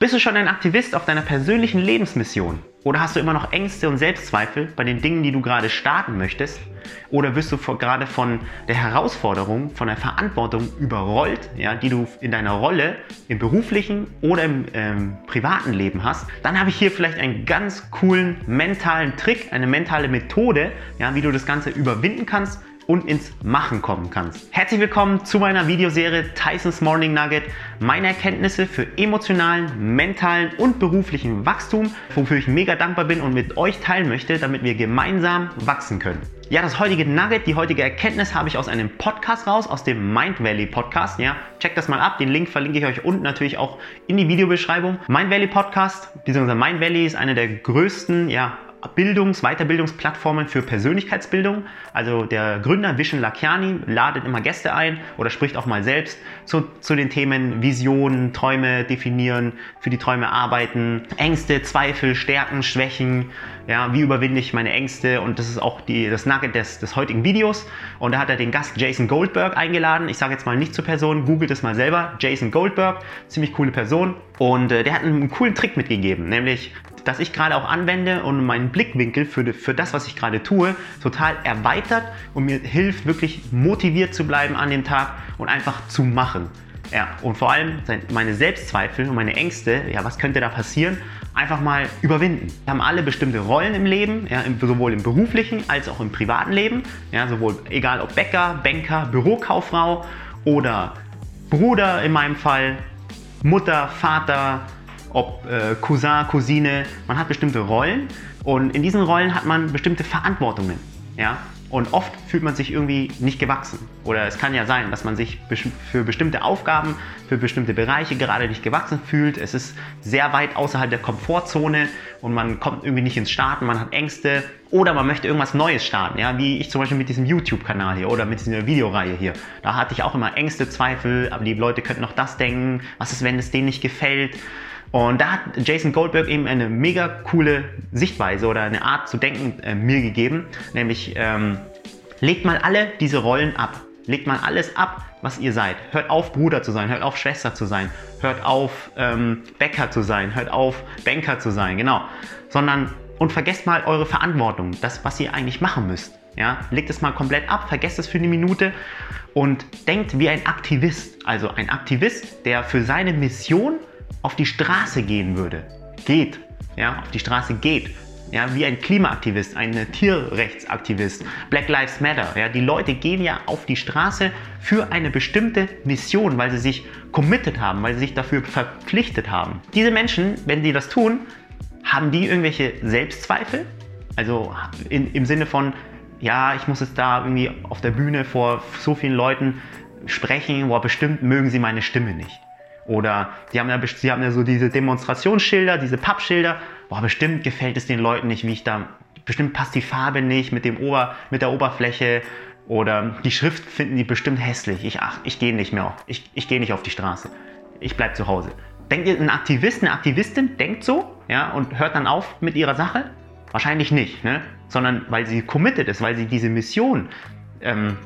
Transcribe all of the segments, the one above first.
Bist du schon ein Aktivist auf deiner persönlichen Lebensmission? Oder hast du immer noch Ängste und Selbstzweifel bei den Dingen, die du gerade starten möchtest? Oder wirst du gerade von der Herausforderung, von der Verantwortung überrollt, ja, die du in deiner Rolle im beruflichen oder im ähm, privaten Leben hast? Dann habe ich hier vielleicht einen ganz coolen mentalen Trick, eine mentale Methode, ja, wie du das Ganze überwinden kannst und ins Machen kommen kannst. Herzlich willkommen zu meiner Videoserie Tysons Morning Nugget. Meine Erkenntnisse für emotionalen, mentalen und beruflichen Wachstum, wofür ich mega dankbar bin und mit euch teilen möchte, damit wir gemeinsam wachsen können. Ja, das heutige Nugget, die heutige Erkenntnis habe ich aus einem Podcast raus, aus dem Mind Valley Podcast. Ja, checkt das mal ab. Den Link verlinke ich euch unten natürlich auch in die Videobeschreibung. Mind Valley Podcast, beziehungsweise Mind Valley ist eine der größten, ja, Bildungs-, Weiterbildungsplattformen für Persönlichkeitsbildung. Also der Gründer Vishen Lakiani ladet immer Gäste ein oder spricht auch mal selbst zu, zu den Themen Visionen, Träume definieren, für die Träume arbeiten, Ängste, Zweifel, Stärken, Schwächen, ja, wie überwinde ich meine Ängste und das ist auch die, das Nugget des, des heutigen Videos. Und da hat er den Gast Jason Goldberg eingeladen. Ich sage jetzt mal nicht zur Person, googelt es mal selber. Jason Goldberg, ziemlich coole Person. Und äh, der hat einen coolen Trick mitgegeben, nämlich das ich gerade auch anwende und meinen Blickwinkel für, für das, was ich gerade tue, total erweitert und mir hilft, wirklich motiviert zu bleiben an dem Tag und einfach zu machen. Ja, und vor allem meine Selbstzweifel und meine Ängste, ja, was könnte da passieren, einfach mal überwinden. Wir haben alle bestimmte Rollen im Leben, ja, sowohl im beruflichen als auch im privaten Leben. Ja, sowohl egal ob Bäcker, Banker, Bürokauffrau oder Bruder in meinem Fall, Mutter, Vater, ob äh, Cousin, Cousine, man hat bestimmte Rollen und in diesen Rollen hat man bestimmte Verantwortungen. Ja? Und oft fühlt man sich irgendwie nicht gewachsen. Oder es kann ja sein, dass man sich für bestimmte Aufgaben, für bestimmte Bereiche gerade nicht gewachsen fühlt. Es ist sehr weit außerhalb der Komfortzone und man kommt irgendwie nicht ins Starten, man hat Ängste oder man möchte irgendwas Neues starten. Ja? Wie ich zum Beispiel mit diesem YouTube-Kanal hier oder mit dieser Videoreihe hier. Da hatte ich auch immer Ängste, Zweifel, aber die Leute könnten noch das denken. Was ist, wenn es denen nicht gefällt? Und da hat Jason Goldberg eben eine mega coole Sichtweise oder eine Art zu denken äh, mir gegeben, nämlich ähm, legt mal alle diese Rollen ab. Legt mal alles ab, was ihr seid. Hört auf, Bruder zu sein, hört auf, Schwester zu sein, hört auf, ähm, Bäcker zu sein, hört auf, Banker zu sein, genau. Sondern und vergesst mal eure Verantwortung, das, was ihr eigentlich machen müsst. Ja, legt es mal komplett ab, vergesst es für eine Minute und denkt wie ein Aktivist. Also ein Aktivist, der für seine Mission auf die Straße gehen würde, geht, ja, auf die Straße geht, ja, wie ein Klimaaktivist, ein Tierrechtsaktivist, Black Lives Matter, ja, die Leute gehen ja auf die Straße für eine bestimmte Mission, weil sie sich committed haben, weil sie sich dafür verpflichtet haben. Diese Menschen, wenn sie das tun, haben die irgendwelche Selbstzweifel? Also in, im Sinne von, ja, ich muss jetzt da irgendwie auf der Bühne vor so vielen Leuten sprechen, boah, bestimmt mögen sie meine Stimme nicht. Oder die haben ja, die haben ja so diese Demonstrationsschilder, diese Pappschilder. Boah, bestimmt gefällt es den Leuten nicht, wie ich da, bestimmt passt die Farbe nicht mit, dem Ober, mit der Oberfläche. Oder die Schrift finden die bestimmt hässlich. Ich, ach, ich gehe nicht mehr auf, ich, ich gehe nicht auf die Straße. Ich bleibe zu Hause. Denkt ihr, ein Aktivist, eine Aktivistin denkt so ja, und hört dann auf mit ihrer Sache? Wahrscheinlich nicht, ne? sondern weil sie committed ist, weil sie diese Mission ähm,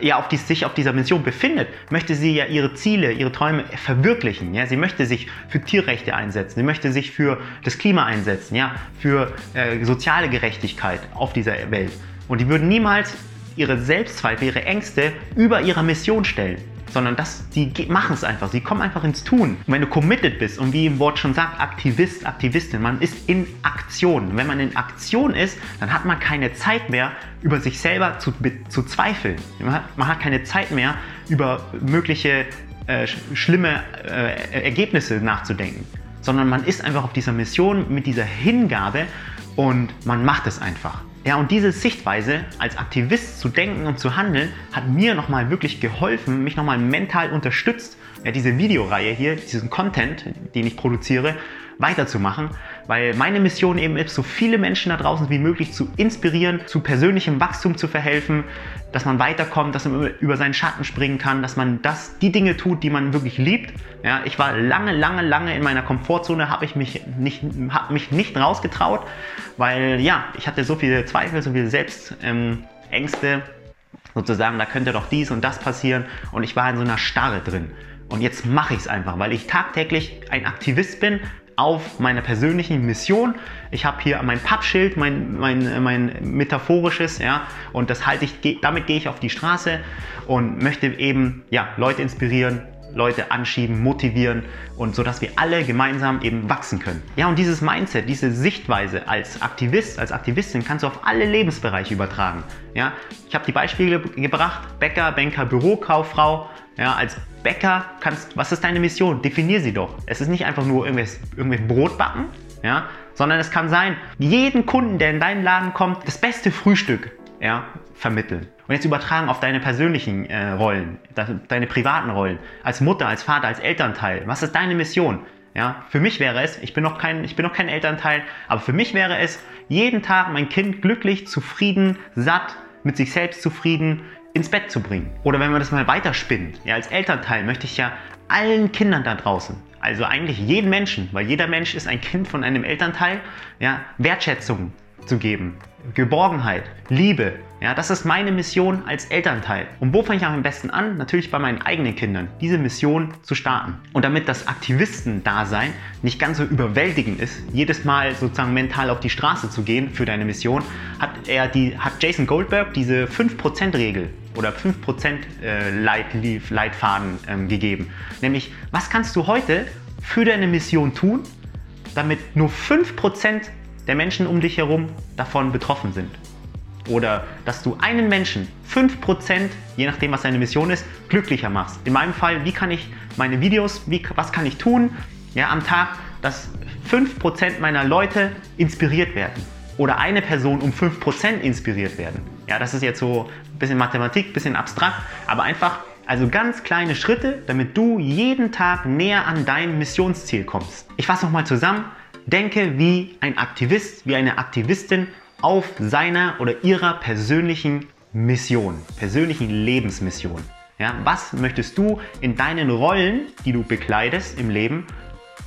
ja auf die, sich auf dieser Mission befindet, möchte sie ja ihre Ziele, ihre Träume verwirklichen. Ja? Sie möchte sich für Tierrechte einsetzen, sie möchte sich für das Klima einsetzen, ja? für äh, soziale Gerechtigkeit auf dieser Welt. Und die würden niemals ihre Selbstzweifel, ihre Ängste über ihrer Mission stellen sondern das, die machen es einfach, sie kommen einfach ins Tun. Und wenn du committed bist und wie im Wort schon sagt, Aktivist, Aktivistin, man ist in Aktion. Wenn man in Aktion ist, dann hat man keine Zeit mehr, über sich selber zu, zu zweifeln. Man hat, man hat keine Zeit mehr, über mögliche äh, schlimme äh, Ergebnisse nachzudenken, sondern man ist einfach auf dieser Mission mit dieser Hingabe und man macht es einfach. Ja, und diese Sichtweise als Aktivist zu denken und zu handeln, hat mir nochmal wirklich geholfen, mich nochmal mental unterstützt, ja, diese Videoreihe hier, diesen Content, den ich produziere, weiterzumachen, weil meine Mission eben ist, so viele Menschen da draußen wie möglich zu inspirieren, zu persönlichem Wachstum zu verhelfen, dass man weiterkommt, dass man über seinen Schatten springen kann, dass man das, die Dinge tut, die man wirklich liebt. Ja, ich war lange, lange, lange in meiner Komfortzone, habe ich mich nicht, hab mich nicht rausgetraut, weil ja, ich hatte so viele Zweifel, so viele Selbstängste, ähm, sozusagen, da könnte doch dies und das passieren und ich war in so einer Starre drin. Und jetzt mache ich es einfach, weil ich tagtäglich ein Aktivist bin auf meiner persönlichen Mission. Ich habe hier mein Pappschild, mein, mein, mein metaphorisches, ja, und das halte ich, damit gehe ich auf die Straße und möchte eben ja, Leute inspirieren, Leute anschieben, motivieren und so, dass wir alle gemeinsam eben wachsen können. Ja, und dieses Mindset, diese Sichtweise als Aktivist, als Aktivistin kannst du auf alle Lebensbereiche übertragen. Ja, ich habe die Beispiele gebracht: Bäcker, Banker, Bürokauffrau. Ja, als Bäcker kannst, was ist deine Mission? Definier sie doch. Es ist nicht einfach nur irgendwelches, irgendwelches Brot backen, ja, sondern es kann sein, jeden Kunden, der in deinen Laden kommt, das beste Frühstück ja, vermitteln. Und jetzt übertragen auf deine persönlichen äh, Rollen, deine privaten Rollen, als Mutter, als Vater, als Elternteil. Was ist deine Mission? Ja, für mich wäre es, ich bin, noch kein, ich bin noch kein Elternteil, aber für mich wäre es, jeden Tag mein Kind glücklich, zufrieden, satt, mit sich selbst zufrieden ins Bett zu bringen. Oder wenn man das mal weiterspinnt, ja, als Elternteil möchte ich ja allen Kindern da draußen, also eigentlich jeden Menschen, weil jeder Mensch ist ein Kind von einem Elternteil, ja, Wertschätzung zu geben, Geborgenheit, Liebe. Ja, das ist meine Mission als Elternteil. Und wo fange ich am besten an? Natürlich bei meinen eigenen Kindern, diese Mission zu starten. Und damit das Aktivistendasein nicht ganz so überwältigend ist, jedes Mal sozusagen mental auf die Straße zu gehen für deine Mission, hat er die, hat Jason Goldberg diese 5%-Regel oder 5% äh, Leit, Leitfaden ähm, gegeben. Nämlich, was kannst du heute für deine Mission tun, damit nur 5% der Menschen um dich herum davon betroffen sind. Oder dass du einen Menschen 5%, je nachdem was deine Mission ist, glücklicher machst. In meinem Fall, wie kann ich meine Videos, wie, was kann ich tun ja, am Tag, dass 5% meiner Leute inspiriert werden. Oder eine Person um 5% inspiriert werden. Ja, das ist jetzt so ein bisschen Mathematik, ein bisschen abstrakt, aber einfach also ganz kleine Schritte, damit du jeden Tag näher an dein Missionsziel kommst. Ich fasse nochmal zusammen. Denke wie ein Aktivist, wie eine Aktivistin auf seiner oder ihrer persönlichen Mission, persönlichen Lebensmission. Ja, was möchtest du in deinen Rollen, die du bekleidest im Leben,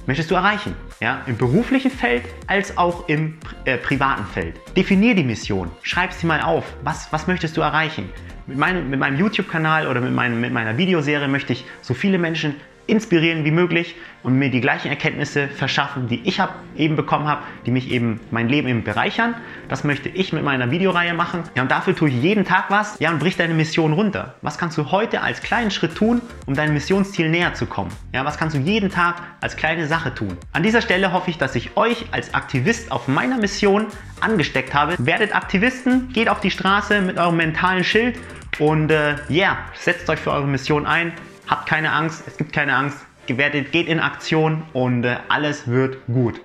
möchtest du erreichen? Ja, Im beruflichen Feld als auch im äh, privaten Feld. Definier die Mission, schreib sie mal auf. Was, was möchtest du erreichen? Mit meinem, meinem YouTube-Kanal oder mit, meinem, mit meiner Videoserie möchte ich so viele Menschen inspirieren wie möglich und mir die gleichen Erkenntnisse verschaffen, die ich hab, eben bekommen habe, die mich eben mein Leben eben bereichern. Das möchte ich mit meiner Videoreihe machen. Ja, und dafür tue ich jeden Tag was. Ja, und brich deine Mission runter. Was kannst du heute als kleinen Schritt tun, um deinem Missionsziel näher zu kommen? Ja, was kannst du jeden Tag als kleine Sache tun? An dieser Stelle hoffe ich, dass ich euch als Aktivist auf meiner Mission angesteckt habe. Werdet Aktivisten, geht auf die Straße mit eurem mentalen Schild und ja, äh, yeah, setzt euch für eure Mission ein. Habt keine Angst, es gibt keine Angst. Gewertet, geht in Aktion und äh, alles wird gut.